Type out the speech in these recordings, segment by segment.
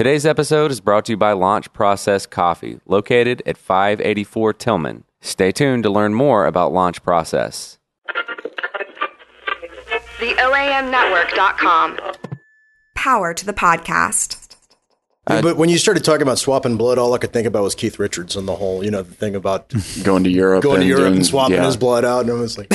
Today's episode is brought to you by Launch Process Coffee, located at 584 Tillman. Stay tuned to learn more about Launch Process. The OAMnetwork.com. Power to the podcast. but when you started talking about swapping blood, all I could think about was Keith Richards and the whole, you know, the thing about going to Europe, going to and Europe doing- and swapping yeah. his blood out, and I was like,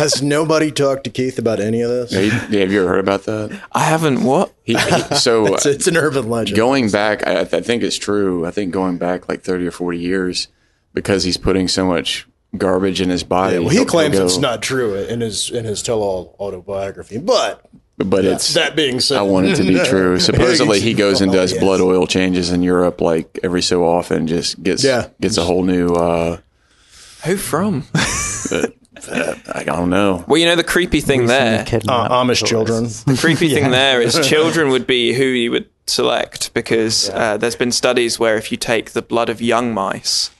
has nobody talked to Keith about any of this? Yeah, you- have you ever heard about that? I haven't. What? He, he, so It's, it's an urban legend. going back, I, I think it's true. I think going back like thirty or forty years, because he's putting so much garbage in his body. Yeah, well, he claims he'll it's not true in his in his tell-all autobiography, but but it's that being said, I want it to be true. Supposedly, he goes and does Oh, yes. blood oil changes in Europe like every so often. Just gets Yeah. gets a whole new. uh Who from? I don't know. Well, you know the creepy thing there. uh, Amish children. The creepy thing there is children would be who you would select because uh, there's been studies where if you take the blood of young mice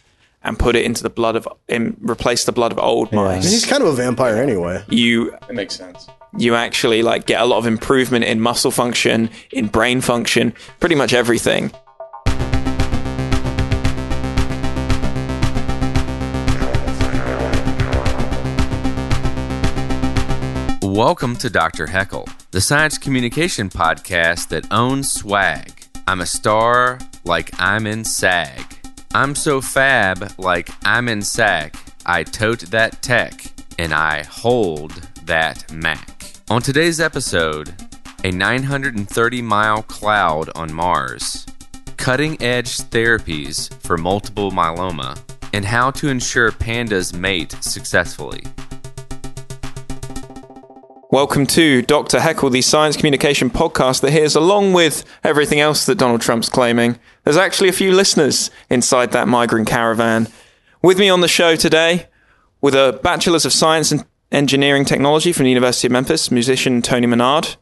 and put it into the blood of in, replace the blood of old mice, He's kind of a vampire anyway. you That makes sense. you actually like get a lot of improvement in muscle function, in brain function, pretty much everything. Welcome to Dr. Heckle, the science communication podcast that owns swag. I'm a star like I'm in SAG. I'm so fab like I'm in SAG. I tote that tech and I hold that Mac. On today's episode, a 930 mile cloud on Mars, cutting edge therapies for multiple myeloma, and how to ensure pandas mate successfully. Welcome to Dr. Heckle, the science communication podcast that hears, along with everything else that Donald Trump's claiming, there's actually a few listeners inside that migrant caravan. With me on the show today, with a Bachelor's of Science and Engineering Technology from the University of Memphis, musician Tony Manard,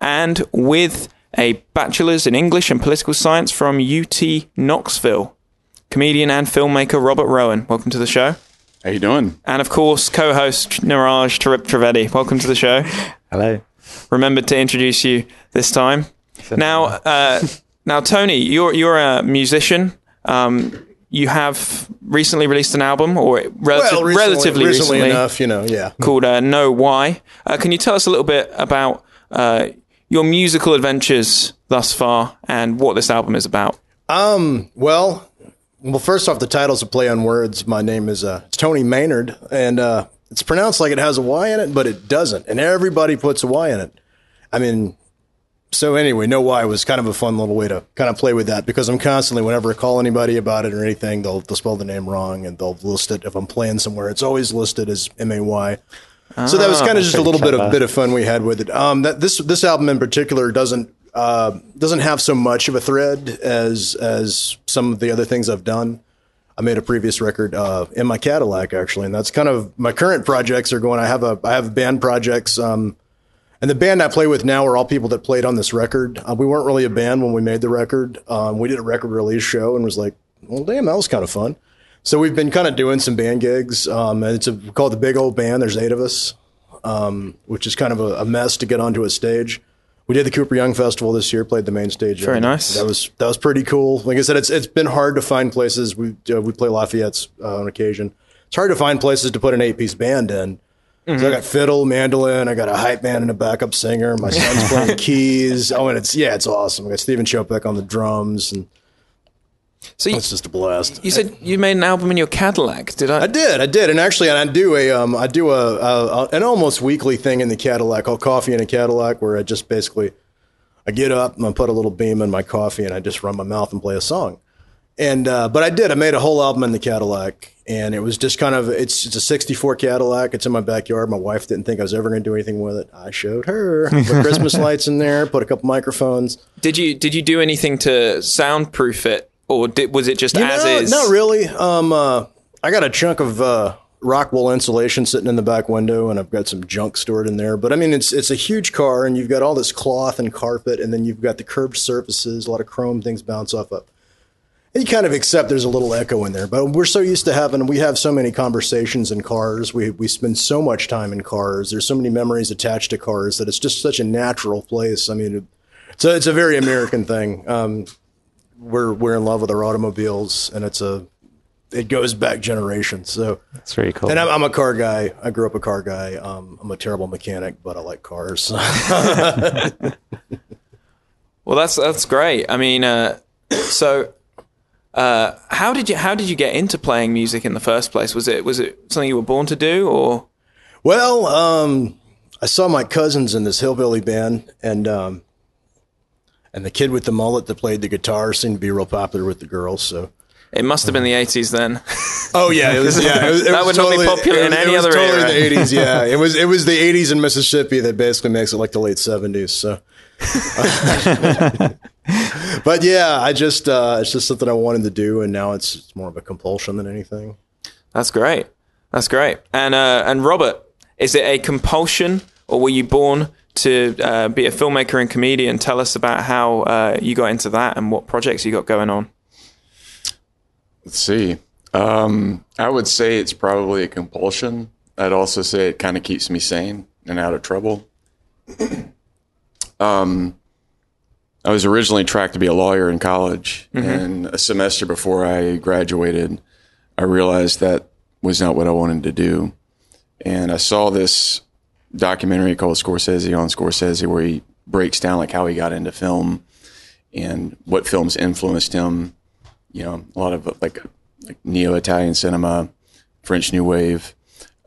and with a Bachelor's in English and Political Science from UT Knoxville, comedian and filmmaker Robert Rowan. Welcome to the show. How you doing? And of course, co-host Niraj Tarip Trivedi. Welcome to the show. Hello. Remembered to introduce you this time. Now, uh, now, Tony, you're you're a musician. Um, you have recently released an album, or relati- Well, recently, relatively recently, recently, enough, you know, yeah. called uh, "Know Why." Uh, can you tell us a little bit about uh, your musical adventures thus far and what this album is about? Um, Well, well, first off, the title's a play on words. My name is uh, it's Tony Manard, and uh, it's pronounced like it has a Y in it, but it doesn't. And everybody puts a Y in it. I mean, so anyway, no Y was kind of a fun little way to kind of play with that because I'm constantly, whenever I call anybody about it or anything, they'll, they'll spell the name wrong and they'll list it. If I'm playing somewhere, it's always listed as M A Y. So that was kind of just a little bit of bit of fun we had with it. Um, that this this album in particular doesn't uh, doesn't have so much of a thread as as some of the other things I've done. I made a previous record uh, in my Cadillac actually, and that's kind of my current projects are going. I have a I have band projects, um, and the band I play with now are all people that played on this record. Uh, we weren't really a band when we made the record. Um, we did a record release show and was like, well, damn, that was kind of fun. So we've been kind of doing some band gigs. Um, and it's a, called the Big Old Band. There's eight of us, um, which is kind of a, a mess to get onto a stage. We did the Cooper Young Festival this year. Played the main stage. Very nice. That was that was pretty cool. Like I said, it's it's been hard to find places. We uh, we play Lafayette's uh, on occasion. It's hard to find places to put an eight piece band in. So I got fiddle, mandolin. I got a hype man and a backup singer. My son's playing keys. Oh, and it's yeah, it's awesome. I got Steven Chopek on the drums, and So you, it's just a blast. you said you made an album in your Cadillac. Did I? I did, I did, and actually, I do a, um, I do a, a, an almost weekly thing in the Cadillac called Coffee in a Cadillac, where I just basically, I get up and I put a little beam in my coffee and I just run my mouth and play a song. And uh, but I did, I made a whole album in the Cadillac, and it was just kind of, it's it's a '64 Cadillac. It's in my backyard. My wife didn't think I was ever going to do anything with it. I showed her. Put Christmas lights in there. Put a couple microphones. Did you did you do anything to soundproof it, or did, was it just You as know, is? Not really. Um, uh, I got a chunk of uh, rock wool insulation sitting in the back window, and I've got some junk stored in there. But I mean, it's it's a huge car, and you've got all this cloth and carpet, and then you've got the curved surfaces, a lot of chrome things bounce off of. And you kind of accept there's a little echo in there, but we're so used to having we have so many conversations in cars. We we spend so much time in cars. There's so many memories attached to cars that it's just such a natural place. I mean, it's a, it's a very American thing. Um, we're we're in love with our automobiles, and it's a it goes back generations. So That's very cool. and I'm, I'm a car guy. I grew up a car guy. Um, I'm a terrible mechanic, but I like cars. Well, that's that's great. I mean, uh, so uh, how did you how did you get into playing music in the first place? Was it was it something you were born to do, or well, um, I saw my cousins in this hillbilly band, and um, and the kid with the mullet that played the guitar seemed to be real popular with the girls. So. it must have been the eighties then? Oh yeah, it was. Yeah, it was, it That was would not be popular in any it was other totally era. the eighties. Yeah, it was. It was the eighties in Mississippi that basically makes it like the late seventies. So, but yeah, I just uh, it's just something I wanted to do, and now it's, it's more of a compulsion than anything. That's great. That's great. And uh, and Robert, is it a compulsion, or were you born to uh, be a filmmaker and comedian? Tell us about how uh, you got into that and what projects you got going on. Let's see. Um, I would say it's probably a compulsion. I'd also say it kind of keeps me sane and out of trouble. um, I was originally tracked to be a lawyer in college, and a semester before I graduated, I realized that was not what I wanted to do. And I saw this documentary called Scorsese on Scorsese, where he breaks down like how he got into film and what films influenced him you know, a lot of like, like neo Italian cinema, French New Wave.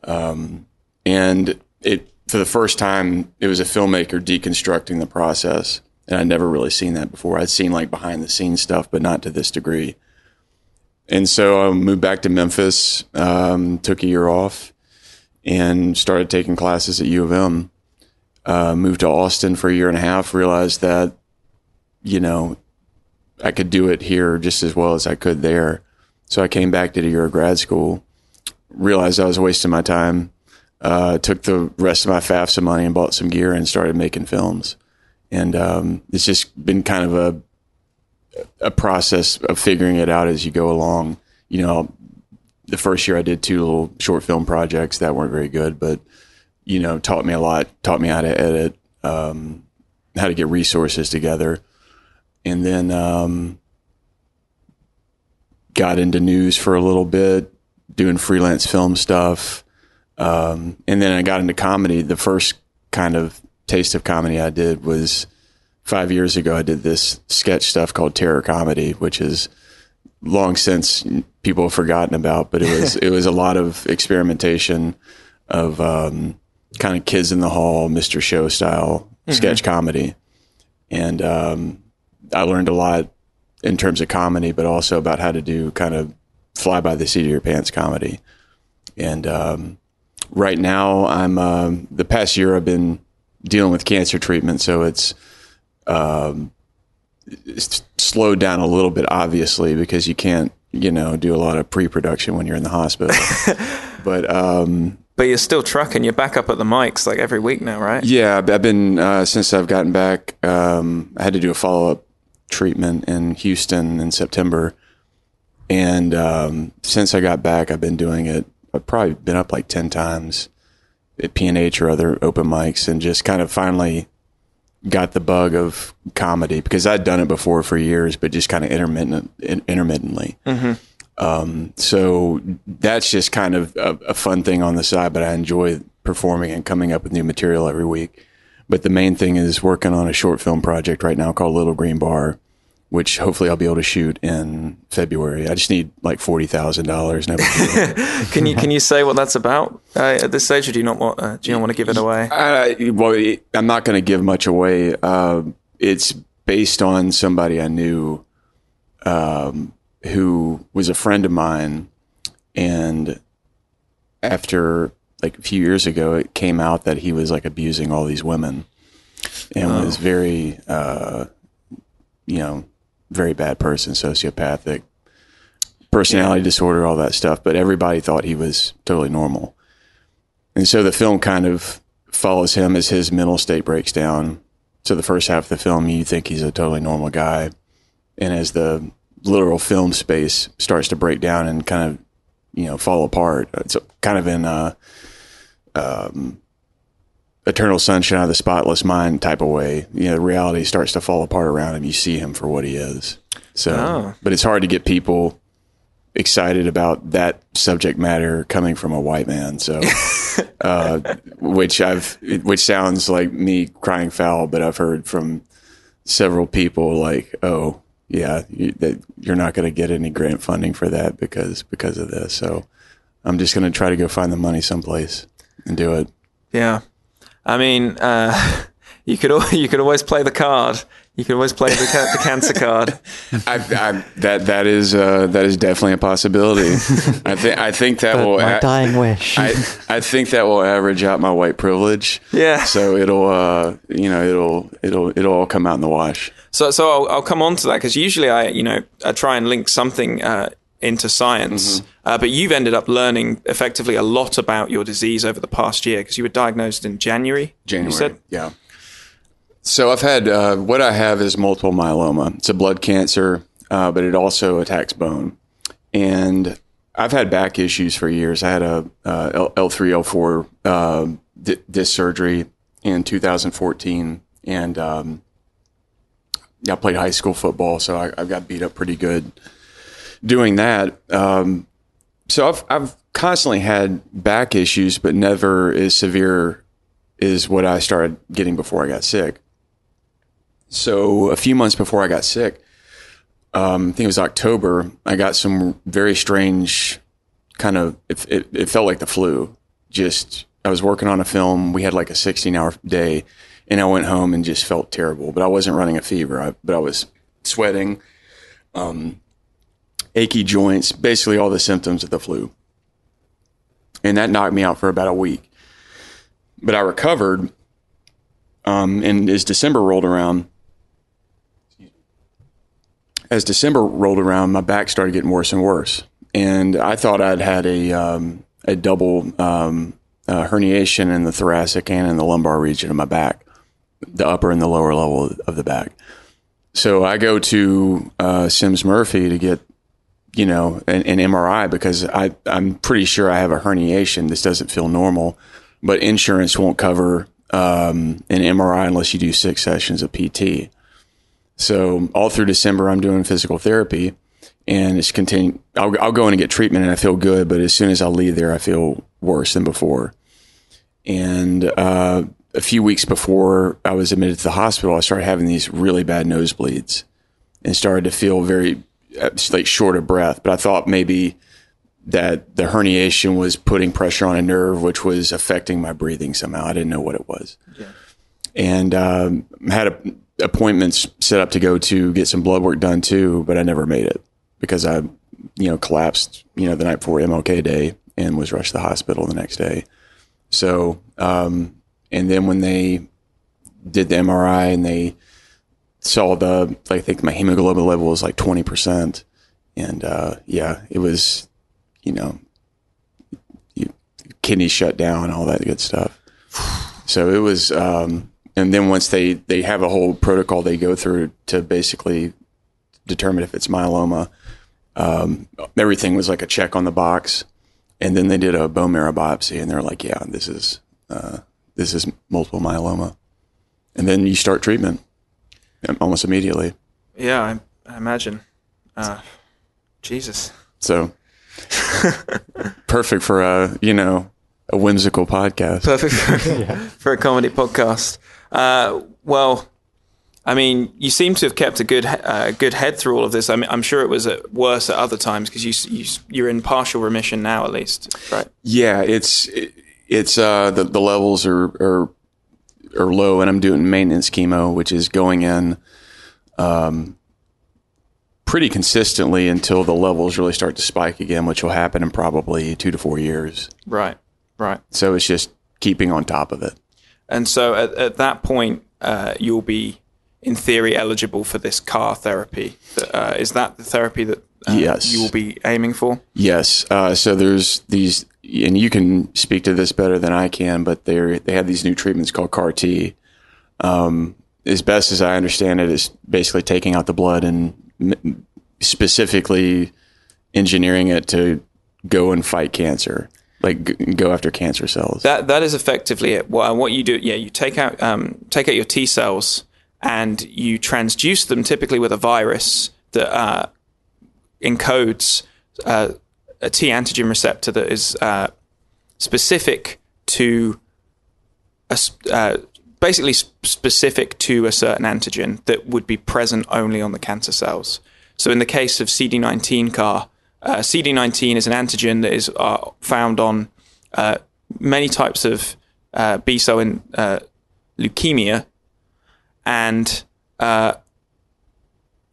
Um, and it, for the first time, it was a filmmaker deconstructing the process. And I'd never really seen that before. I'd seen like behind the scenes stuff, but not to this degree. And so I moved back to Memphis, um, took a year off, and started taking classes at U of M. Uh, moved to Austin for a year and a half, realized that, you know, I could do it here just as well as I could there. So I came back, did a year of grad school, realized I was wasting my time, uh, took the rest of my FAFSA money and bought some gear and started making films. And um, it's just been kind of a a process of figuring it out as you go along. You know, the first year I did two little short film projects that weren't very good, but you know, taught me a lot. Taught me how to edit, um, how to get resources together and then um, got into news for a little bit, doing freelance film stuff, um, and then I got into comedy. The first kind of taste of comedy I did was five years ago. I did this sketch stuff called Terror Comedy, which is long since people have forgotten about, but it was it was a lot of experimentation of um, kind of kids in the hall, Mr. Show style sketch comedy, and um, I learned a lot in terms of comedy, but also about how to do kind of fly by the seat of your pants comedy. And um, right now, I'm um, the past year I've been dealing with cancer treatment, so it's um, it's slowed down a little bit, obviously, because you can't you know do a lot of pre-production when you're in the hospital. but um, But you're still trucking. You're back up at the mics like every week now, right? yeah, I've been uh, since I've gotten back. Um, I had to do a follow up treatment in Houston in September, and um, since I got back, I've been doing it. I've probably been up like ten times at PNH or other open mics, and just kind of finally got the bug of comedy because I'd done it before for years, but just kind of intermittent, in- intermittently. Um, so that's just kind of a, a fun thing on the side, but I enjoy performing and coming up with new material every week. But the main thing is working on a short film project right now called Little Green Bar, which hopefully I'll be able to shoot in February. I just need like forty thousand dollars. Can you can you say what that's about uh, at this stage, or do you not want uh, do you not want to give it away? I, well, I'm not going to give much away. Uh, it's based on somebody I knew um, who was a friend of mine, and after like a few years ago, it came out that he was like abusing all these women, and was very, uh, you know, very bad person, sociopathic, personality disorder, all that stuff. But everybody thought he was totally normal. And so the film kind of follows him as his mental state breaks down. So the first half of the film, you think he's a totally normal guy. And as the literal film space starts to break down and kind of, you know, fall apart, it's kind of in a, um, eternal sunshine of the spotless mind type of way. You know, reality starts to fall apart around him. You see him for what he is. So, Oh. but it's hard to get people excited about that subject matter coming from a white man. So, uh, which I've, which sounds like me crying foul, but I've heard from several people like, oh, yeah, you, that you're not going to get any grant funding for that because because of this. So, I'm just going to try to go find the money someplace and do it. Yeah. I mean, uh, you could al- you could always play the card. You could always play the, ca- the cancer card. I, I, that that is uh, that is definitely a possibility. I think I think that But will. my a- dying wish. I, I think that will average out my white privilege. Yeah. So it'll, uh, you know, it'll, it'll, it'll all come out in the wash. So, so I'll, I'll come on to that because usually I, you know, I try and link something uh, into science. Uh, but you've ended up learning effectively a lot about your disease over the past year because you were diagnosed in January. January. Yeah. So I've had uh, what I have is multiple myeloma. It's a blood cancer, uh, but it also attacks bone. And I've had back issues for years. I had a uh, L three L four uh, disc surgery in 2014, and um, yeah, I played high school football, so I, I got beat up pretty good doing that. Um, so I've I've constantly had back issues, but never as severe as what I started getting before I got sick. So a few months before I got sick, um, I think it was October, I got some very strange kind of, it, it, it felt like the flu. Just, I was working on a film. We had like a 16 hour day and I went home and just felt terrible, but I wasn't running a fever, I, but I was sweating, um, achy joints, basically all the symptoms of the flu. And that knocked me out for about a week. But I recovered. Um, and as December rolled around, as December rolled around, my back started getting worse and worse. And I thought I'd had a, um, a double um, uh, herniation in the thoracic and in the lumbar region of my back, the upper and the lower level of the back. So I go to uh, Semmes Murphey to get, you know, an, an MRI because I, I'm pretty sure I have a herniation. This doesn't feel normal, but insurance won't cover um, an MRI unless you do six sessions of PT. So all through December, I'm doing physical therapy, and it's continue. I'll, I'll go in and get treatment, and I feel good. But as soon as I leave there, I feel worse than before. And uh, a few weeks before I was admitted to the hospital, I started having these really bad nosebleeds, and started to feel very like short of breath. But I thought maybe that the herniation was putting pressure on a nerve, which was affecting my breathing somehow. I didn't know what it was. And um, had a, appointments set up to go to get some blood work done too, but I never made it because I, you know, collapsed, you know, the night before MLK Day and was rushed to the hospital the next day. So, um, and then when they did the MRI and they saw the, I think my hemoglobin level was like 20%. And, uh, yeah, it was, you know, you, kidneys shut down, all that good stuff. So it was, um, and then once they, they have a whole protocol they go through to basically determine if it's myeloma, um, everything was like a check on the box. And then they did a bone marrow biopsy and they're like, yeah, this is, uh, this is multiple myeloma. And then you start treatment almost immediately. Yeah, I, I imagine. Uh, Jesus. So perfect for a, you know, a whimsical podcast. Perfect for, for a comedy podcast. Uh, well, I mean, you seem to have kept a good uh, good head through all of this. I mean, I'm sure it was at worse at other times because you, you you're in partial remission now, at least, right? Yeah, it's it's uh the, the levels are, are are low, and I'm doing maintenance chemo, which is going in um pretty consistently until the levels really start to spike again, which will happen in probably two to four years. Right, right. So it's just keeping on top of it. And so at, at that point, uh, you'll be, in theory, eligible for this CAR therapy. Uh, is that the therapy that uh, Yes. you will be aiming for? Yes. Uh, so there's these, and you can speak to this better than I can, but they they have these new treatments called CAR T. Um, as best as I understand it, is basically taking out the blood and m- specifically engineering it to go and fight cancer, like go after cancer cells. That that is effectively it. Well, what you do, yeah, you take out um, take out your T cells and you transduce them, typically with a virus, that uh, encodes uh, a T antigen receptor that is uh, specific to a, uh, basically specific to a certain antigen that would be present only on the cancer cells. So in the case of CD19 CAR, uh, CD19 is an antigen that is uh, found on uh, many types of B cell in leukemia, and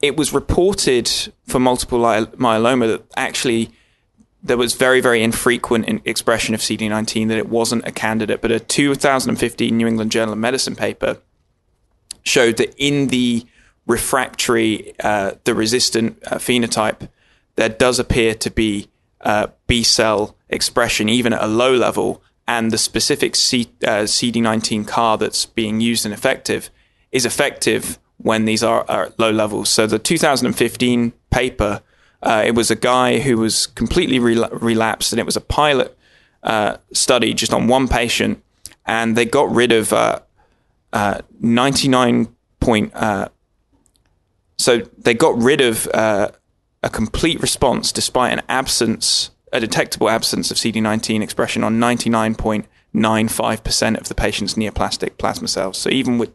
it was reported for multiple myeloma that actually there was very, very infrequent expression of CD19, that it wasn't a candidate. But a 2015 New England Journal of Medicine paper showed that in the refractory, uh, the resistant uh, phenotype, there does appear to be uh, B cell expression, even at a low level, and the specific C, uh, CD19 CAR that's being used and effective is effective when these are, are at low levels. So the 2015 paper, uh, it was a guy who was completely rela- relapsed, and it was a pilot uh, study just on one patient, and they got rid of uh, uh, 99 point. Uh, so they got rid of uh, a complete response despite an absence, a detectable absence of CD19 expression on 99.95% of the patient's neoplastic plasma cells. So even with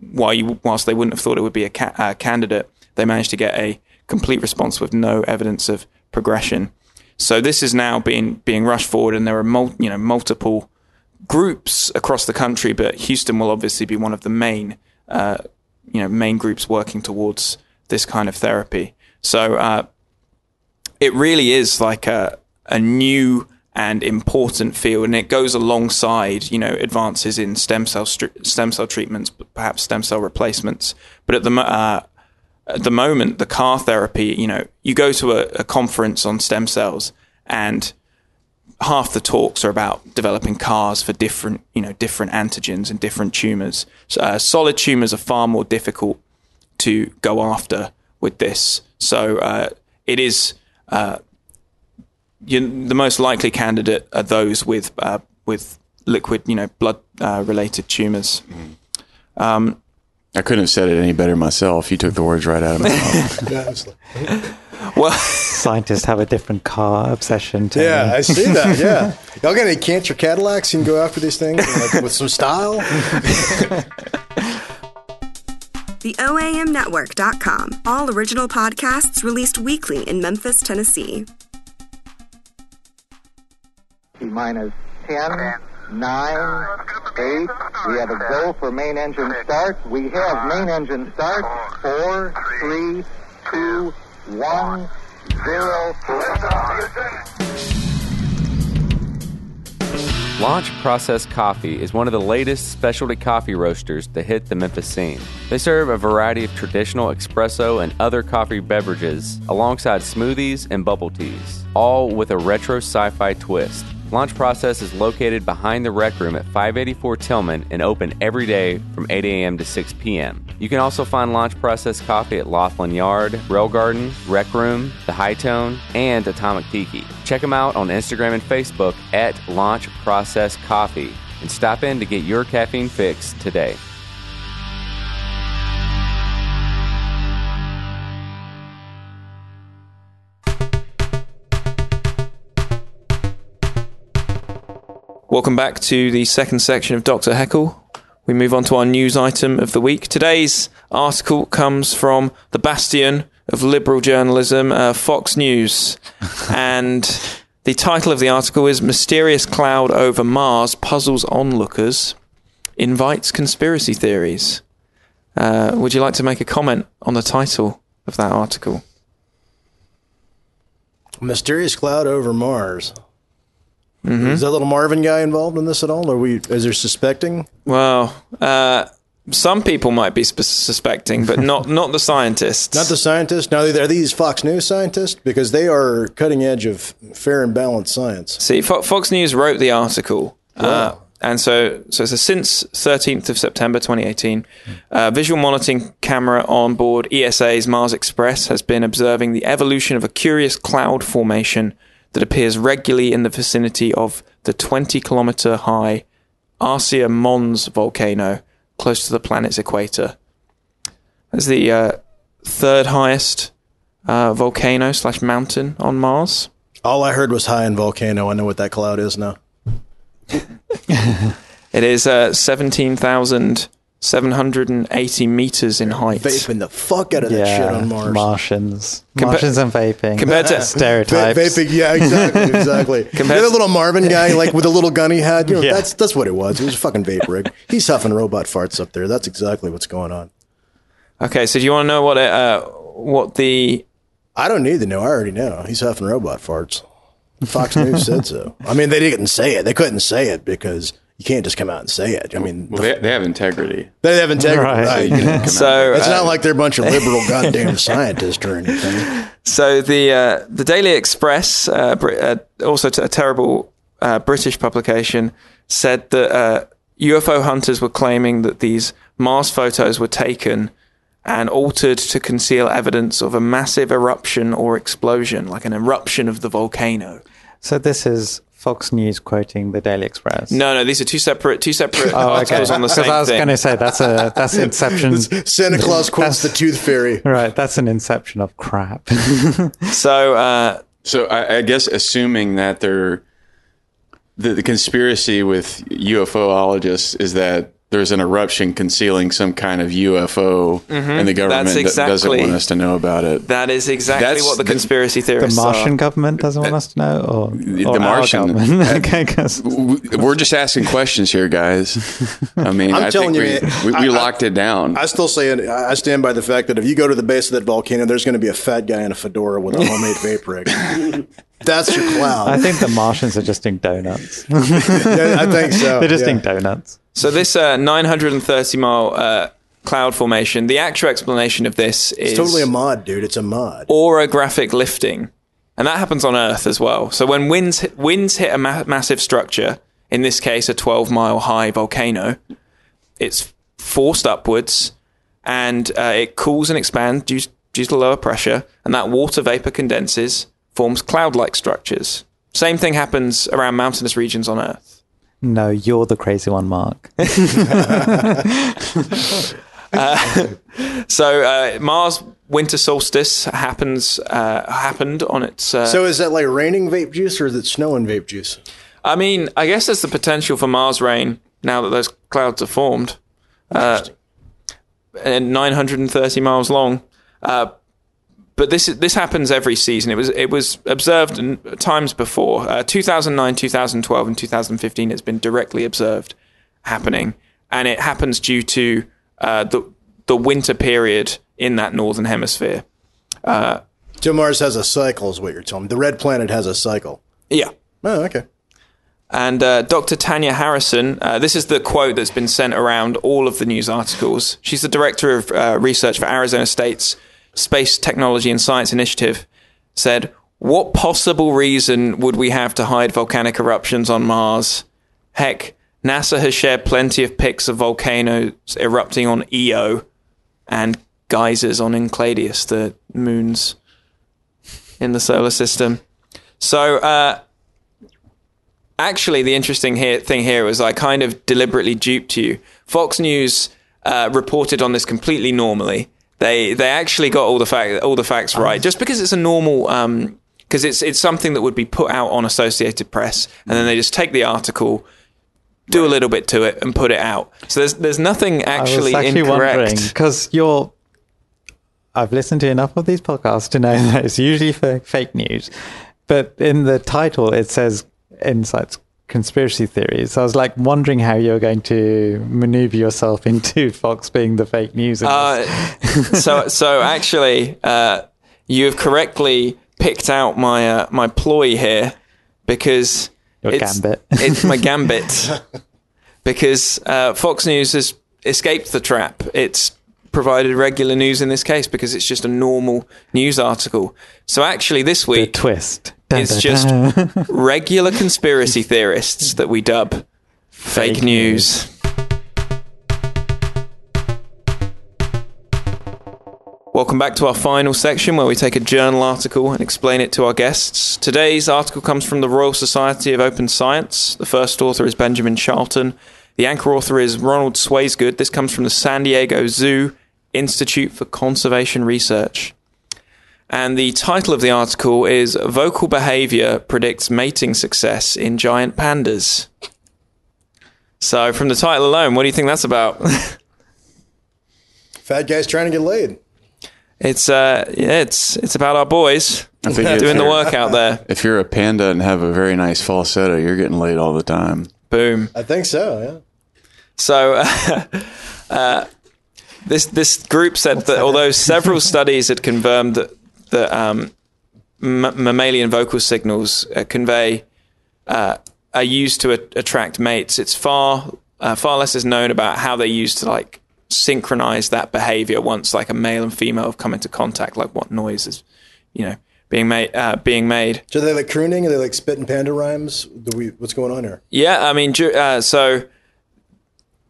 while you, whilst they wouldn't have thought it would be a ca- uh, candidate, they managed to get a complete response with no evidence of progression. So this is now being being rushed forward, and there are mul- you know multiple groups across the country, but Houston will obviously be one of the main uh, you know main groups working towards this kind of therapy. So uh, it really is like a a new and important field, and it goes alongside you know advances in stem cell stem cell treatments, perhaps stem cell replacements. But at the uh, at the moment, the CAR therapy, you know, you go to a, a conference on stem cells, and half the talks are about developing CARs for different, you know, different antigens and different tumors. So, uh, solid tumors are far more difficult to go after with this. So uh, it is uh, you, the most likely candidate are those with uh, with liquid, you know, blood uh, related tumors. I couldn't have said it any better myself. You took the words right out of my mouth. Well, Scientists have a different car obsession. To yeah, I see that. Yeah, y'all got any cancer Cadillacs? You can go after these things like, with some style. The OAMnetwork.com. All original podcasts released weekly in Memphis, Tennessee. T minus 10, 9, 8. We have a go for main engine start. We have main engine start. 4, 3, 2, 1, 0. Launch Process Coffee is one of the latest specialty coffee roasters to hit the Memphis scene. They serve a variety of traditional espresso and other coffee beverages alongside smoothies and bubble teas, all with a retro sci fi twist. Launch Process is located behind the rec room at 584 Tillman and open every day from 8 a.m. to 6 p.m. You can also find Launch Process Coffee at Loflin Yard, Rail Garden, Rec Room, The Hi-Tone, and Atomic Tiki. Check them out on Instagram and Facebook at Launch Process Coffee and stop in to get your caffeine fix today. Welcome back to the second section of Dr. Heckle. We move on to our news item of the week. Today's article comes from the bastion of liberal journalism, uh, Fox News. and the title of the article is Mysterious Cloud Over Mars Puzzles Onlookers, Invites Conspiracy Theories. Uh, would you like to make a comment on the title of that article? Mysterious cloud over Mars. Is that little Marvin guy involved in this at all? Are we? Is there suspecting? Well, uh, some people might be sp- suspecting, but not not the scientists. Not the scientists. Now, are these Fox News scientists? Because they are cutting edge of fair and balanced science. See, Fo- Fox News wrote the article, uh, and so so says since 13th of September 2018, uh, visual monitoring camera on board ESA's Mars Express has been observing the evolution of a curious cloud formation that appears regularly in the vicinity of the 20 kilometer high Arsia Mons volcano, close to the planet's equator. As the uh, third highest uh, volcano slash mountain on Mars. All I heard was high in volcano. I know what that cloud is now. It is uh, 17,780 meters in height. Vaping the fuck out of that shit on Mars. Martians. Compa- Martians and vaping. compared to- Va- stereotypes. vaping, yeah, exactly, exactly. Compared the little Marvin guy, like with the little gun he had, you know, Yeah. that's that's what it was. It was a fucking vape rig. He's huffing robot farts up there. That's exactly what's going on. Okay, so do you want to know what it, uh, what the I don't need to know. I already know. He's huffing robot farts. Fox News said so. I mean, they didn't say it. They couldn't say it because you can't just come out and say it. I mean, Well, they, they have integrity. they have integrity. Right. Right. so It's uh, not like they're a bunch of liberal goddamn scientists or anything. So the uh, the Daily Express, uh, Brit- uh, also t- a terrible uh, British publication, said that uh, UFO hunters were claiming that these Mars photos were taken and altered to conceal evidence of a massive eruption or explosion, like an eruption of the volcano. So this is Fox News quoting the Daily Express. No, no, these are two separate two separate Oh, okay. articles on the Because same I was going to say that's a that's Inception. Santa Claus quotes the tooth fairy. right, that's an Inception of crap. So uh, So I, I guess assuming that they're the, the conspiracy with UFOologists is that there's an eruption concealing some kind of UFO, mm-hmm. and the government That's d- doesn't want us to know about it. that is exactly That's what the the- conspiracy theorists. the Martian are. government doesn't want uh, us to know, or, The or our Martian- government. Uh, okay, 'cause- W- We're just asking questions here, guys. I mean, I'm I telling think you, we, we, we I- I- locked it down. I still say it. I stand by the fact that if you go to the base of that volcano, there's going to be a fat guy in a fedora with a homemade vape rig. That's your cloud. I think the Martians are just doing donuts. Yeah, I think so. They're just yeah. doing donuts. So this uh, 930 mile uh, cloud formation, the actual explanation of this is It's totally a mod, dude. It's a mod. orographic lifting, and that happens on Earth as well. So when winds hit, winds hit a ma- massive structure, in this case a 12 mile high volcano, it's forced upwards, and uh, it cools and expands due, due to lower pressure, and that water vapor condenses, forms cloud-like structures. Same thing happens around mountainous regions on Earth. No, you're the crazy one, Mark. So uh, Mars winter solstice happens uh, happened on its. Uh, So is that like raining vape juice or is it snowing vape juice? I mean, I guess there's the potential for Mars rain now that those clouds are formed, uh, and 930 miles long. Uh, but this this happens every season. It was it was observed in times before. Uh, 2009, 2012, and 2015. It's been directly observed happening, and it happens due to uh, the the winter period in that northern hemisphere. So Mars has a cycle, is what you're telling me. The red planet has a cycle. Yeah. Oh, okay. And uh, Dr. Tanya Harrison, uh, this is the quote that's been sent around all of the news articles. She's the director of uh, research for Arizona State's Space Technology and Science Initiative. Said, "What possible reason would we have to hide volcanic eruptions on Mars? Heck, NASA has shared plenty of pics of volcanoes erupting on Io and geysers on Enceladus, the moons in the solar system." So. Uh, actually, the interesting here, thing here was I kind of deliberately duped you. Fox News uh, reported on this completely normally. They they actually got all the fact all the facts right, just because it's a normal. Um, because it's it's something that would be put out on Associated Press, and then they just take the article, do a little bit to it, and put it out. So there's there's nothing actually, I was actually incorrect. because you're. I've listened to enough of these podcasts to know that it's usually for fake news, but in the title it says insights conspiracy theories. So I was like wondering how you're going to maneuver yourself into Fox being the fake news. Uh, so so actually, uh, you have correctly picked out my uh, my ploy here because Your it's, gambit. it's my gambit because uh, Fox News has escaped the trap. It's provided regular news in this case because it's just a normal news article. So actually, this the week twist. Dun, it's dun, just dun. regular conspiracy theorists that we dub fake, Fake news. Welcome back to our final section where we take a journal article and explain it to our guests. Today's article comes from the Royal Society of Open Science. The first author is Benjamin Charlton. The anchor author is Ronald Swaisgood. This comes from the San Diego Zoo Institute for Conservation Research. And the title of the article is Vocal Behavior Predicts Mating Success in Giant Pandas. So, from the title alone, what do you think that's about? Fat guys trying to get laid. it's uh, yeah, it's it's about our boys if doing the you're- work out there. If you're a panda and have a very nice falsetto, you're getting laid all the time. Boom. I think so. Yeah. So, uh, uh, this this group said that although several studies had confirmed that that um, m- mammalian vocal signals uh, convey uh, are used to a- attract mates, it's far uh, far less is known about how they're used to like synchronize that behavior once like a male and female have come into contact, like what noise is, you know, being made uh, being made. So they like crooning? Are they like spitting panda rhymes? Do we? What's going on here? Yeah, I mean, uh, so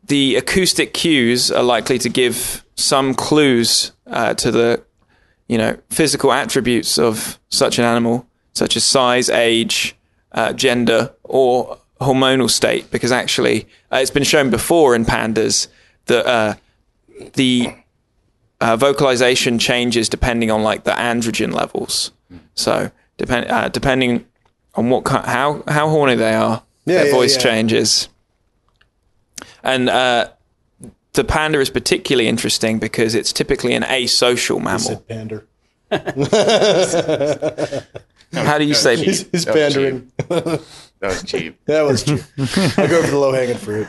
the acoustic cues are likely to give some clues uh, to the, you know, physical attributes of such an animal, such as size, age, uh, gender, or hormonal state. Because actually, uh, it's been shown before in pandas that uh, the uh, vocalization changes depending on like the androgen levels. So depend uh, depending on what how how horny they are, Yeah, their yeah, voice yeah. changes. And uh, the panda is particularly interesting because it's typically an asocial mammal. Said pander. How do you say? He's, he's That was pandering. That was cheap. That was true. I go for the low hanging fruit.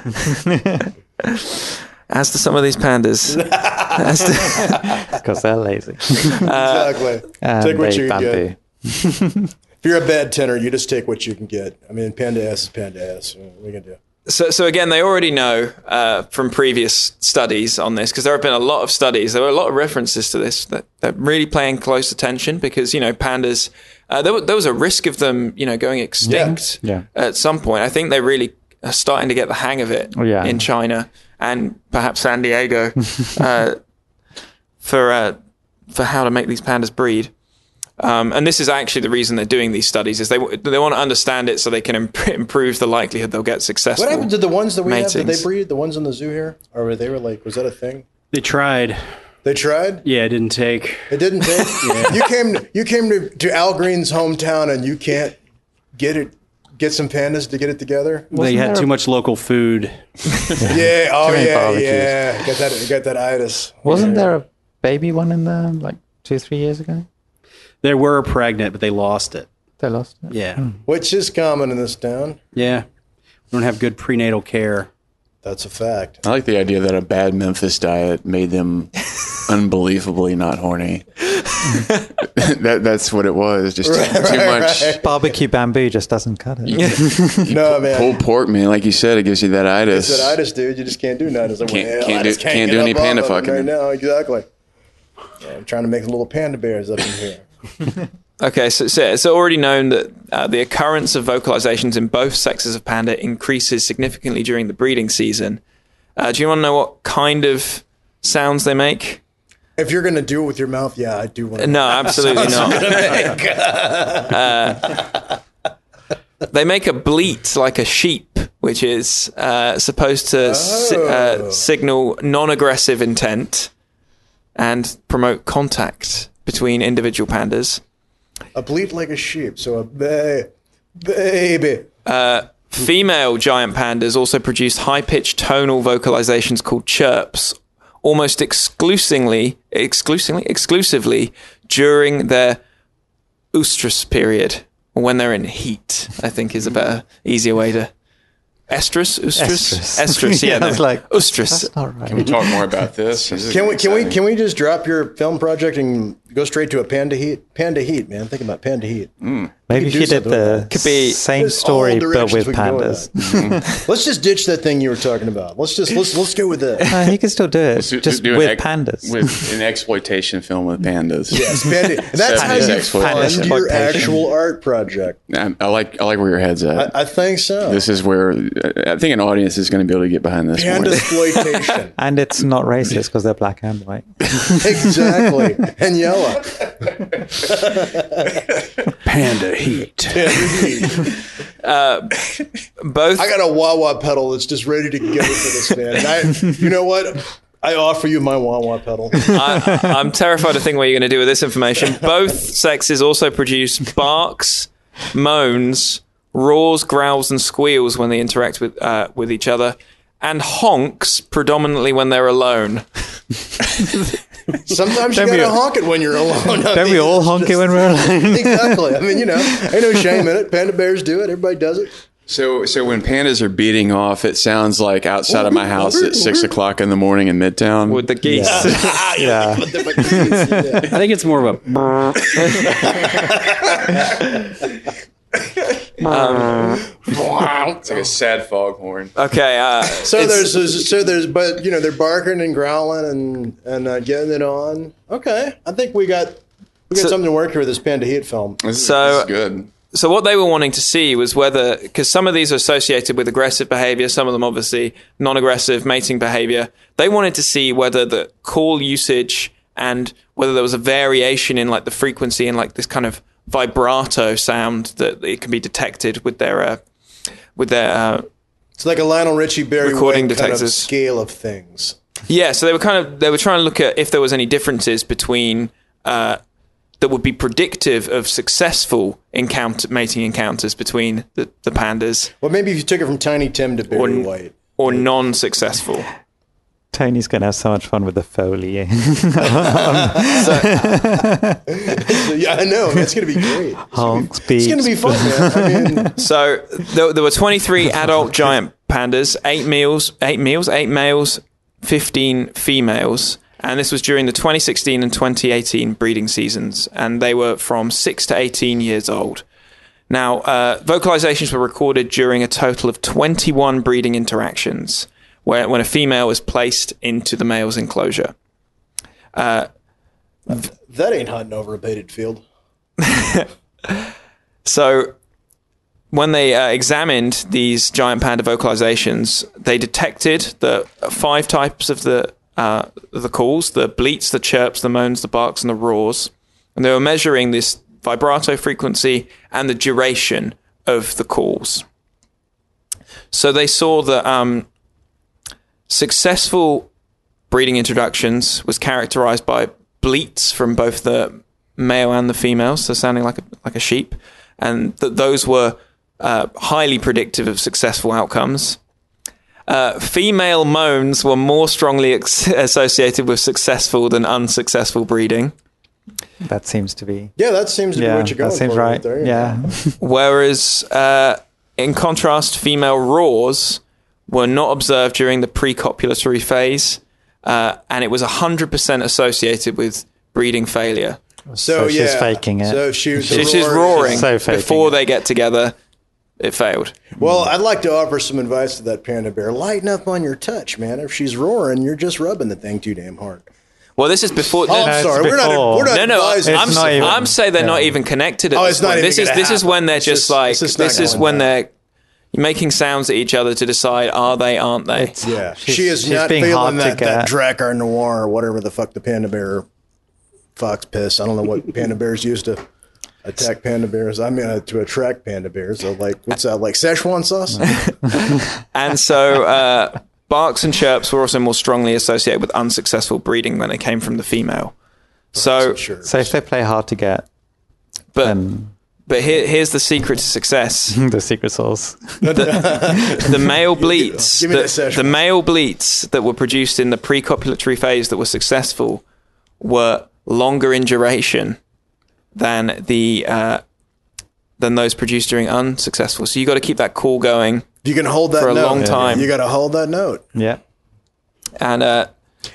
As to some of these pandas, as to, because they're lazy. exactly. And take what they you can bamboo. get. If you're a bad tenor, you just take what you can get. I mean, panda ass is panda ass. What are we gonna do? So, so again, they already know uh, from previous studies on this because there have been a lot of studies. There were a lot of references to this that they're really paying close attention because you know pandas. Uh, there, there was a risk of them, you know, going extinct Yeah. at some point. I think they're really are starting to get the hang of it yeah. in China and perhaps San Diego uh, for uh, for how to make these pandas breed. Um, and this is actually the reason they're doing these studies is they they want to understand it so they can imp- improve the likelihood they'll get successful. What happened to the ones that we have? Did they Matings. breed? The ones in the zoo here, or were they were like? Was that a thing? They tried. They tried. Yeah, it didn't take. It didn't take. You came. You came to, to Al Green's hometown, and you can't get it. Get some pandas to get it together. they had too a- much local food. Yeah. Oh yeah. barbecues. Yeah. Got that. Got that itis. Wasn't there a baby one in there like two, three years ago? They were pregnant, but they lost it. They lost it. Yeah. Hmm. Which is common in this town. Yeah. We don't have good prenatal care. That's a fact. I like the idea that a bad Memphis diet made them unbelievably not horny. that that's what it was. Just too, too much Barbecue bamboo just doesn't cut it. No man. pulled pork, man. Like you said, it gives you that itis. It's that itis, dude. You just can't do nothing. It's like, Can't- well, can't I do- just can't do any panda fucking. right now. Exactly. Yeah, I'm trying to make little panda bears up in here. Okay, so, so it's already known that uh, the occurrence of vocalizations in both sexes of panda increases significantly during the breeding season. Uh, do you want to know what kind of sounds they make? If you're gonna do it with your mouth, yeah, I do want. to. No, absolutely not. Uh, they make a bleat like a sheep, which is uh, supposed to si- uh, signal non-aggressive intent and promote contact between individual pandas. A bleat like a sheep. So a ba- baby. Uh, female giant pandas also produce high-pitched tonal vocalizations called chirps, almost exclusively, exclusively, exclusively during their oestrus period, or when they're in heat. I think is a better, easier way to. Estrus, oestrus, Estrus. estrus. Yeah, Yeah, I was no. like, oestrus. That's not right. Can we talk more about this? This Can we can we can we just drop your film project and go straight to a panda heat? Panda heat, man. Think about panda heat. Hmm. Maybe could you did the. Could be- same story all but with we can pandas. Hmm. Hmm. Let's just ditch that thing you were talking about. Let's just let's let's go with that. Uh, he can still do it, Do- just do an with ex- pandas. with an exploitation film with pandas. Yes, panda. And that's how you fund your actual art project. I, I like I like where your head's at. I think so. this is where I think an audience is going to be able to get behind this. Panda exploitation. and it's not racist because they're black and white. exactly. And yellow. Panda heat. Both I got a wah wah pedal that's just ready to go for this man. And I, you know what? I offer you my wah wah pedal. I, I'm terrified to think what you're going to do with this information. Both sexes also produce barks, moans, roars, growls, and squeals when they interact with uh, with each other, and honks predominantly when they're alone. Sometimes you Don't we- gotta honk it when you're alone. I Don't mean, we all it's honk it when we're alone? exactly. I mean, you know, ain't no shame in it. Panda bears do it. Everybody does it. So, so when pandas are beating off, it sounds like outside of my house at six o'clock in the morning in Midtown. With the geese. yeah. I think it's more of a. it's like a sad foghorn. Okay. Uh, So there's, so there's, but you know, they're barking and growling and and uh, getting it on. Okay, I think we got we got So- something to work here with this Panda Heat film. This is, So- this is good. so what they were wanting to see was whether because some of these are associated with aggressive behavior some of them obviously non-aggressive mating behavior they wanted to see whether the call usage and whether there was a variation in like the frequency and like this kind of vibrato sound that it can be detected with their uh, with their uh, It's like a Lionel Richie Barry Recording White kind of scale of things. Yeah, so they were kind of they were trying to look at if there was any differences between uh, that would be predictive of successful encounter mating encounters between the, the pandas Well, maybe if you took it from Tiny Tim to Barry Or- White. or non-successful. Tony's going to have so much fun with the Foley. So, yeah, I know. It's going to be great. Honks, It's going to be fun, man. I mean, So there, there were 23 adult giant pandas, eight meals, eight meals, eight males, 15 females, and this was during the 2016 and 2018 breeding seasons, and they were from six to 18 years old. Now, uh, vocalizations were recorded during a total of 21 breeding interactions, where when a female is placed into the male's enclosure. that ain't hunting over a baited field. So, when they uh, examined these giant panda vocalizations, they detected the five types of the uh, the calls: the bleats, the chirps, the moans, the barks, and the roars. And they were measuring this vibrato frequency and the duration of the calls. So they saw that um, successful breeding introductions was characterized by bleats from both the male and the female, so sounding like a, like a sheep, and that those were uh, highly predictive of successful outcomes. Uh, female moans were more strongly ex- associated with successful than unsuccessful breeding, that seems to be. Yeah, that seems to be what you're going that seems for right. there. yeah. whereas uh, in contrast, female roars were not observed during the pre-copulatory phase, uh, and it was 100% associated with breeding failure. So, So she's yeah. faking it. So she, the she's roar- roaring so before it. they get together. It failed. Well, I'd like to offer some advice to that panda bear. Lighten up on your touch, man. If she's roaring, you're just rubbing the thing too damn hard. Well, this is before. Oh, no, I'm it's sorry. We're not. before. We're not no, no. advising. I'm, It's not even- I'm saying they're not even connected. At Oh, this it's not point. even This is gonna this is when they're just just- like this, just not is when back. they're making sounds at each other to decide are they, aren't they? It's- Yeah, she's- she is she's not being feeling hard to that, that get. Drakkar Noir or whatever the fuck the panda bear fox piss. I don't know what panda bears used to attack panda bears. I mean, uh, to attract panda bears. So, like, what's that? Like Szechuan sauce? And so uh, barks and chirps were also more strongly associated with unsuccessful breeding when they came from the female. So, sure. So if they play hard to get, but then but here, here's the secret to success: the secret sauce. the male bleats, Give me the, that the male bleats that were produced in the pre-copulatory phase that were successful were longer in duration than the uh, than those produced during unsuccessful. So you got to keep that call going. You can hold that For a note. long time. You got to hold that note. Yeah. And uh,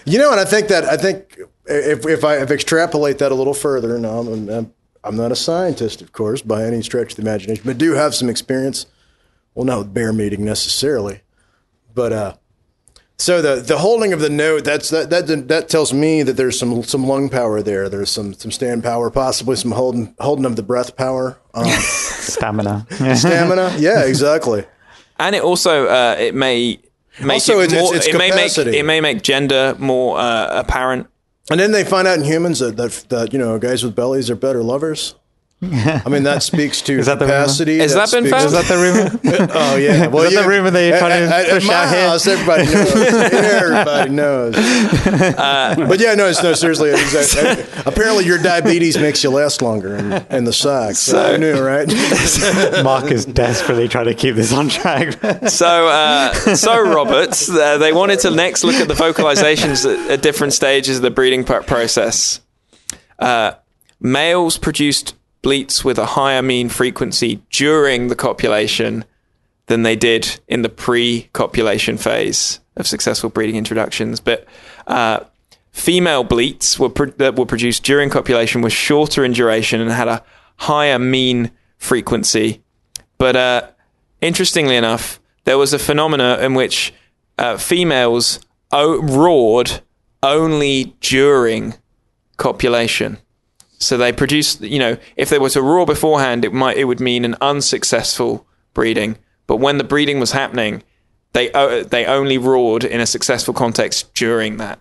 You know, and I think that I think if if I if extrapolate that a little further, now I'm, I'm I'm not a scientist, of course, by any stretch of the imagination, but do have some experience. Well, not with bear meeting necessarily, but uh, so the the holding of the note that's that that that tells me that there's some some lung power there. There's some some stand power, possibly some holding holding of the breath power, um, Stamina. stamina. Yeah, exactly. and it also uh, it may make Also, it, it's- more, it's- it's it may make it may make gender more uh, apparent. And then they find out in humans that, that that you know guys with bellies are better lovers. I mean, that speaks to Is that the rumor? capacity. Has that been found? Is that the rumor? Oh yeah. Well, that the yeah. rumor that you're trying to At- at- at push my out here? house, everybody knows. everybody knows. Uh, but yeah, no, it's no seriously. It's, uh, apparently, your diabetes makes you last longer in, in the sack. So, I knew, right? Mark is desperately trying to keep this on track. So, uh, so Roberts, uh, they wanted to next look at the vocalizations at, at different stages of the breeding process. Uh, males produced bleats with a higher mean frequency during the copulation than they did in the pre-copulation phase of successful breeding introductions, but uh, female bleats were pro- that were produced during copulation were shorter in duration and had a higher mean frequency. But uh, interestingly enough, there was a phenomena in which uh, females o- roared only during copulation. So they produced, you know, if they were to roar beforehand, it might it would mean an unsuccessful breeding. But when the breeding was happening, they uh, they only roared in a successful context during that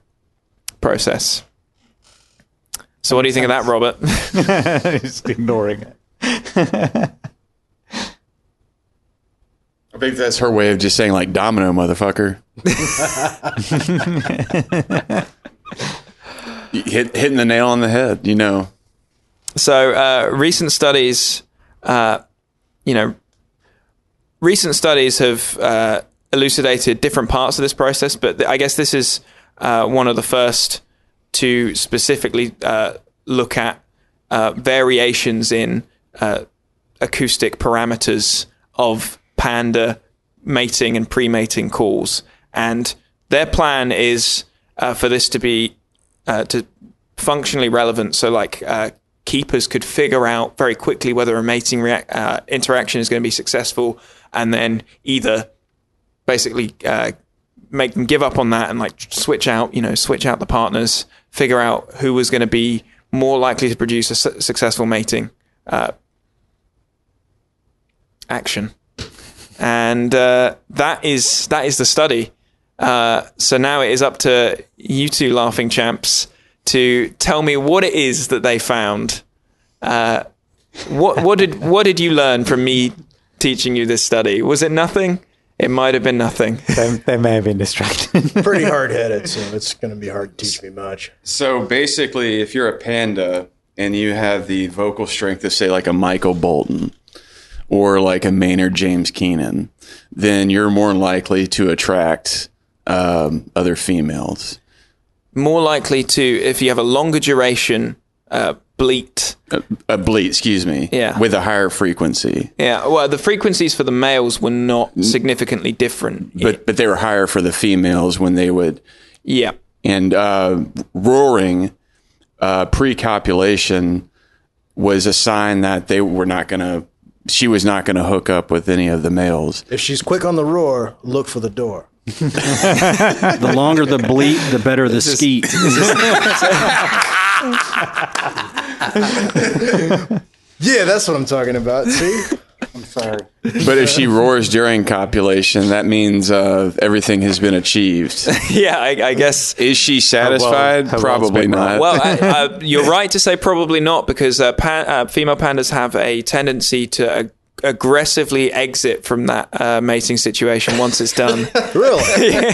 process. So what do you think of that, Robert? Just ignoring it. I think that's her way of just saying like domino, motherfucker. Hit, hitting the nail on the head, you know. So uh, recent studies, uh, you know, recent studies have uh, elucidated different parts of this process, but th- I guess this is uh, one of the first to specifically uh, look at uh, variations in acoustic parameters of panda mating and pre-mating calls, and their plan is for this to be to functionally relevant. So, like keepers could figure out very quickly whether a mating reac- uh, interaction is going to be successful, and then either basically uh, make them give up on that and like switch out, you know, switch out the partners, figure out who was going to be more likely to produce a su- successful mating uh, action, and uh, that is that is the study. Uh, so now it is up to you two laughing champs to tell me what it is that they found. Uh, what what did what did you learn from me teaching you this study? Was it nothing? It might have been nothing. They, they may have been distracted. Pretty hard headed, so it's going to be hard to teach me much. So basically, if you're a panda and you have the vocal strength of, say, like a Michael Bolton or like a Maynard James Keenan, then you're more likely to attract um, other females. More likely to if you have a longer duration uh, bleat. A, a bleat, excuse me. Yeah. With a higher frequency. Yeah, well, the frequencies for the males were not significantly different. But but they were higher for the females when they would yeah, and uh, roaring uh, pre-copulation was a sign that they were not going to she was not going to hook up with any of the males If she's quick on the roar, look for the door. The longer the bleat, the better the skeet. Yeah, that's what I'm talking about. See? I'm sorry. but if she roars during copulation that means uh, everything has been achieved yeah. I, I guess. is she satisfied her world's probably been not Well, I, uh, you're right to say probably not because uh, pa- uh, female pandas have a tendency to ag- aggressively exit from that uh, mating situation once it's done. Really?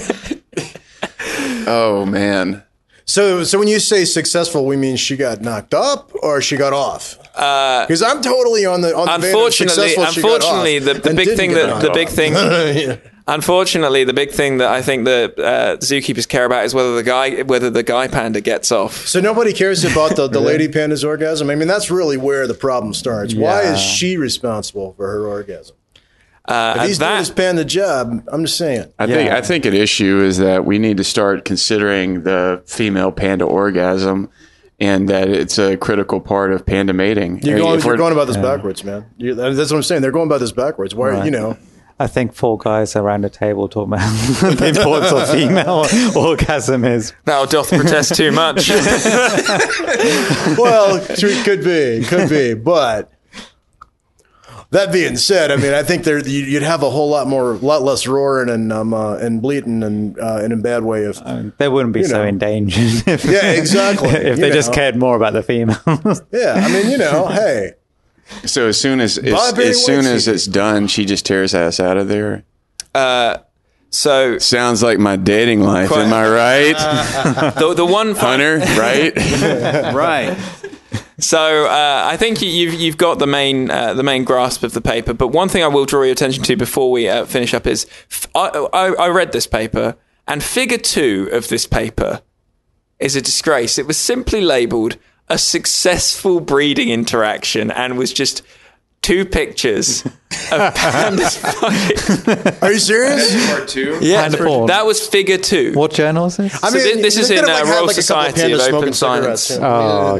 oh man So, so when you say successful, we mean she got knocked up or she got off? Because I'm totally on the on the unfortunately, successful, unfortunately, the, the big thing that the off. big thing, Yeah. Unfortunately, the big thing that I think the uh, zookeepers care about is whether the guy whether the guy panda gets off. So nobody cares about the, the lady panda's orgasm. I mean, that's really where the problem starts. Why is she responsible for her orgasm? Uh, If he's doing that- his panda job, I'm just saying. I think I think an issue is that we need to start considering the female panda orgasm, and that it's a critical part of panda mating. You're going, you're going about this backwards, man. You, that's what I'm saying. They're going about this backwards. Why, you know? I think four guys around a table talk about the importance of female orgasm is. Thou doth protest too much. well, it could be, could be, but that being said, I mean, I think there you- you'd have a whole lot more, lot less roaring and um uh, and bleating and uh, in a bad way of. They wouldn't be so know. endangered if, Yeah, exactly. if You they just cared more about the females. Yeah, I mean, you know, hey, So as soon as as, as soon as it's done, she just tears ass out of there. So Sounds like my dating life. Am I right, the the one fun- Hunter? Right? Right. So uh, I think you- you've you've got the main uh, the main grasp of the paper. But one thing I will draw your attention to before we uh, finish up is f- I, I, I read this paper and Figure two of this paper is a disgrace. It was simply labelled a successful breeding interaction and was just two pictures of pandas fucking. Are you serious? Part two. Yeah, Panda porn. that was Figure two. What journal is this? I So thi- this they is could in, have, uh, had, Royal like, a couple Society of pandas Open smoking Science. cigarettes.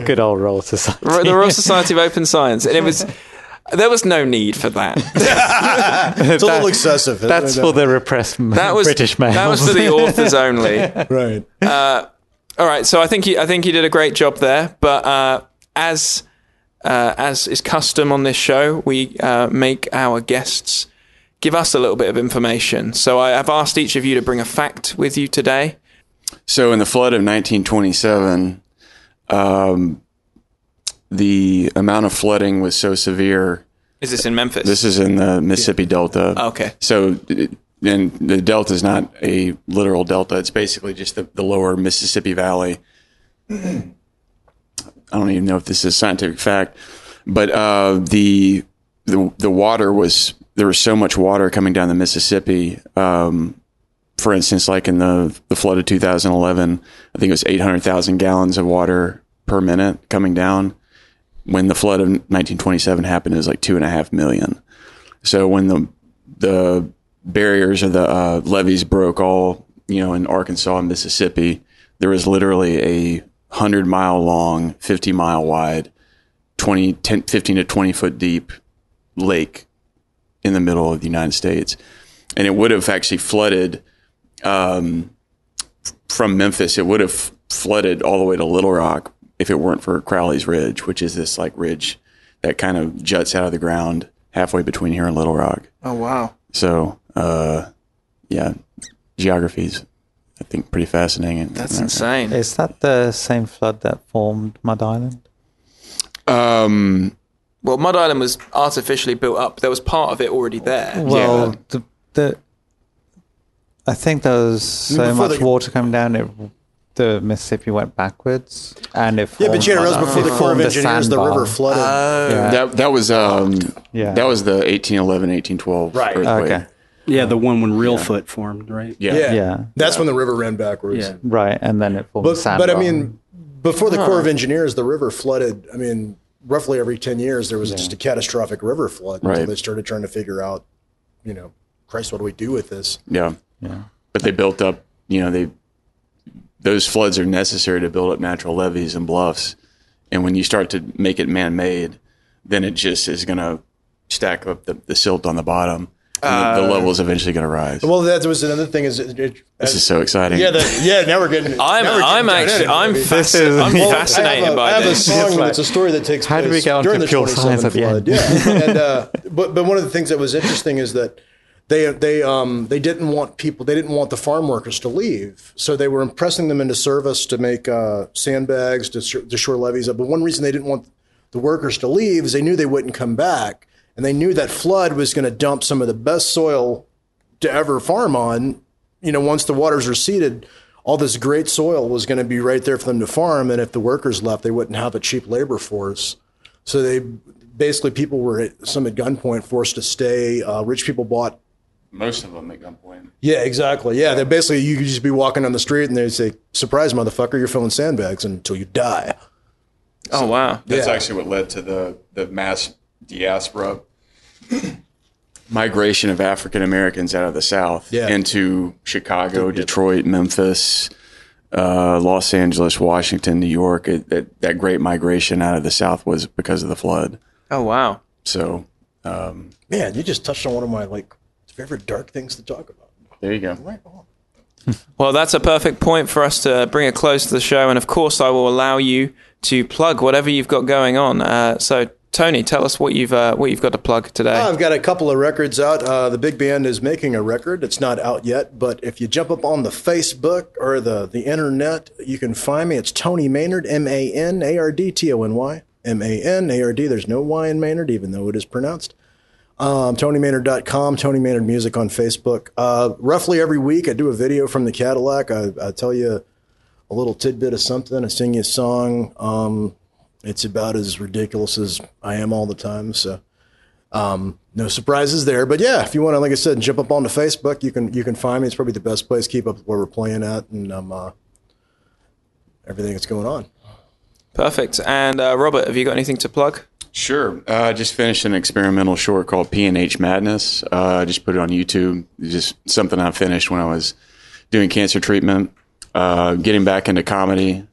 Oh, good old Royal Society. the Royal Society of Open Science, and it was there was no need for that. It's a little excessive. That's for the repressed That was British males. That was for the authors only. right. All right, so I think you, I think you did a great job there. But uh, as uh, as is custom on this show, we uh, make our guests give us a little bit of information. So I have asked each of you to bring a fact with you today. So in the flood of 1927, um, the amount of flooding was so severe. Is this in Memphis? This is in the Mississippi Delta. okay. So, and the delta is not a literal delta. It's basically just the, the lower Mississippi Valley. I don't even know if this is scientific fact, but uh, the the the water was there was so much water coming down the Mississippi. Um, for instance, like in the the flood of 2011, I think it was 800,000 gallons of water per minute coming down. When the flood of 1927 happened, it was like two and a half million. So when the the barriers or the uh, levees broke all, you know, in Arkansas and Mississippi, there was literally a hundred mile long, 50 mile wide, 20, 10, 15 to 20 foot deep lake in the middle of the United States. And it would have actually flooded, um, from Memphis, it would have flooded all the way to Little Rock if it weren't for Crowley's Ridge, which is this like ridge that kind of juts out of the ground halfway between here and Little Rock. Oh wow. So, uh, yeah, geography's, I think, pretty fascinating. That's insane. Is that the same flood that formed Mud Island? Um, Well, Mud Island was artificially built up. There was part of it already there. Well, the, the I think there was so Before much the- water coming down, it, the Mississippi went backwards, and it Yeah, but you formed- had before the it Corps of Engineers, the sandbar. river flooded. Yeah. that that was um, Yeah. that was the 1811, 1812 Right. earthquake. Okay. Yeah, the one when Reelfoot formed, right? Yeah. yeah. Yeah. That's when the river ran backwards. Yeah. Right, and then it formed a But, sandbar. but I mean, before the Corps of Engineers, the river flooded. I mean, roughly every 10 years, there was just a catastrophic river flood until Right. they started trying to figure out, you know, Christ, what do we do with this? Yeah. Yeah. But they built up, you know, they those floods are necessary to build up natural levees and bluffs. And when you start to make it man made, then it just is going to stack up the, the silt on the bottom. And the, the level is eventually going to rise. Well, that was another thing. Is it, it, this is so exciting. yeah, the, yeah. Now we're getting. I'm we're getting I'm actually in I'm, baby. fasci- I'm Well, fascinated I have a, by I have this. a song like, that's a story that takes how place did we get during the pure science at the flood. end? Yeah, and uh, but but one of the things that was interesting is that they they um they didn't want people they didn't want the farm workers to leave, so they were impressing them into service to make uh, sandbags to, sh- to shore levees up. But one reason they didn't want the workers to leave is they knew they wouldn't come back, and they knew that flood was going to dump some of the best soil to ever farm on. You know, once the waters receded, all this great soil was going to be right there for them to farm. And if the workers left, they wouldn't have a cheap labor force. So they basically people were at some at gunpoint forced to stay. Uh, rich people bought. Most of them at gunpoint. Yeah, exactly. Yeah, they basically you could just be walking on the street and they'd say, "Surprise, motherfucker! You're filling sandbags until you die." Oh wow. That's Yeah. actually what led to the, the mass diaspora migration of African Americans out of the South Yeah. into Chicago, Detroit, Memphis, uh, Los Angeles, Washington, New York. It, that, that great migration out of the South was because of the flood. Oh wow. So Man, you just touched on one of my like favorite dark things to talk about. there you go. Right on. Well, that's a perfect point for us to bring a close to the show, and of course, I will allow you to plug whatever you've got going on. Uh, so, Tony, tell us what you've uh, what you've got to plug today. I've got a couple of records out. Uh, the big band is making a record. It's not out yet, but if you jump up on the Facebook or the, the internet, you can find me. It's Tony Manard, M A N A R D T O N Y. M A N A R D. There's no Y in Manard, even though it is pronounced. Um, TonyManard.com, Tony Manard Music on Facebook. Uh, roughly every week, I do a video from the Cadillac. I, I tell you a little tidbit of something. I sing you a song. Um, it's about as ridiculous as I am all the time. So, um, no surprises there. But yeah, if you want to, like I said, jump up onto Facebook, you can you can find me. It's probably the best place. to Keep up with where we're playing at and um, uh, everything that's going on. Perfect. And uh, Robert, have you got anything to plug? Sure. Uh, just finished an experimental short called P&H Madness. Uh, I just put it on YouTube. It's just something I finished when I was doing cancer treatment, uh, getting back into comedy,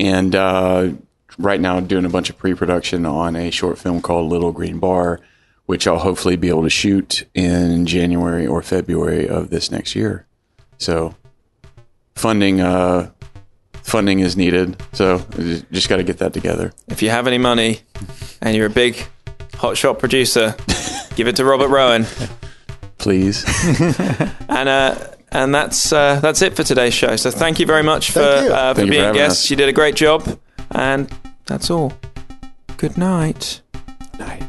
and uh, right now doing a bunch of pre-production on a short film called Little Green Bar, which I'll hopefully be able to shoot in January or February of this next year. So funding uh, funding is needed. So just got to get that together. If you have any money and you're a big hotshot producer, give it to Robert Rowan. Please. and uh, and that's uh, that's it for today's show. So thank you very much for uh, for being a guest. us. You did a great job, and that's all. Good night. Night.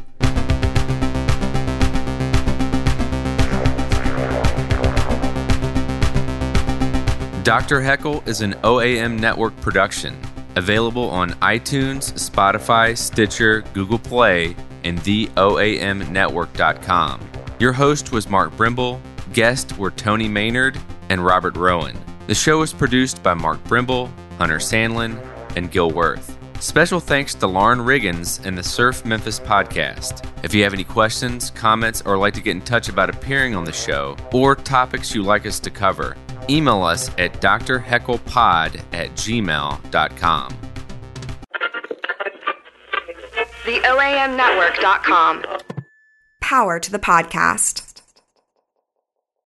Dr. Heckle is an OAM network production, available on iTunes, Spotify, Stitcher, Google Play, and theoamnetwork.com. Your host was Mark Brimble, guests were Tony Manard and Robert Rowan. The show was produced by Mark Brimble, Hunter Sandlin, and Gil Worth. Special thanks to Lauren Riggins and the Surf Memphis podcast. If you have any questions, comments, or like to get in touch about appearing on the show, or topics you'd like us to cover, email us at drhecklepod at gmail.com. The OAMnetwork.com. Power to the podcast.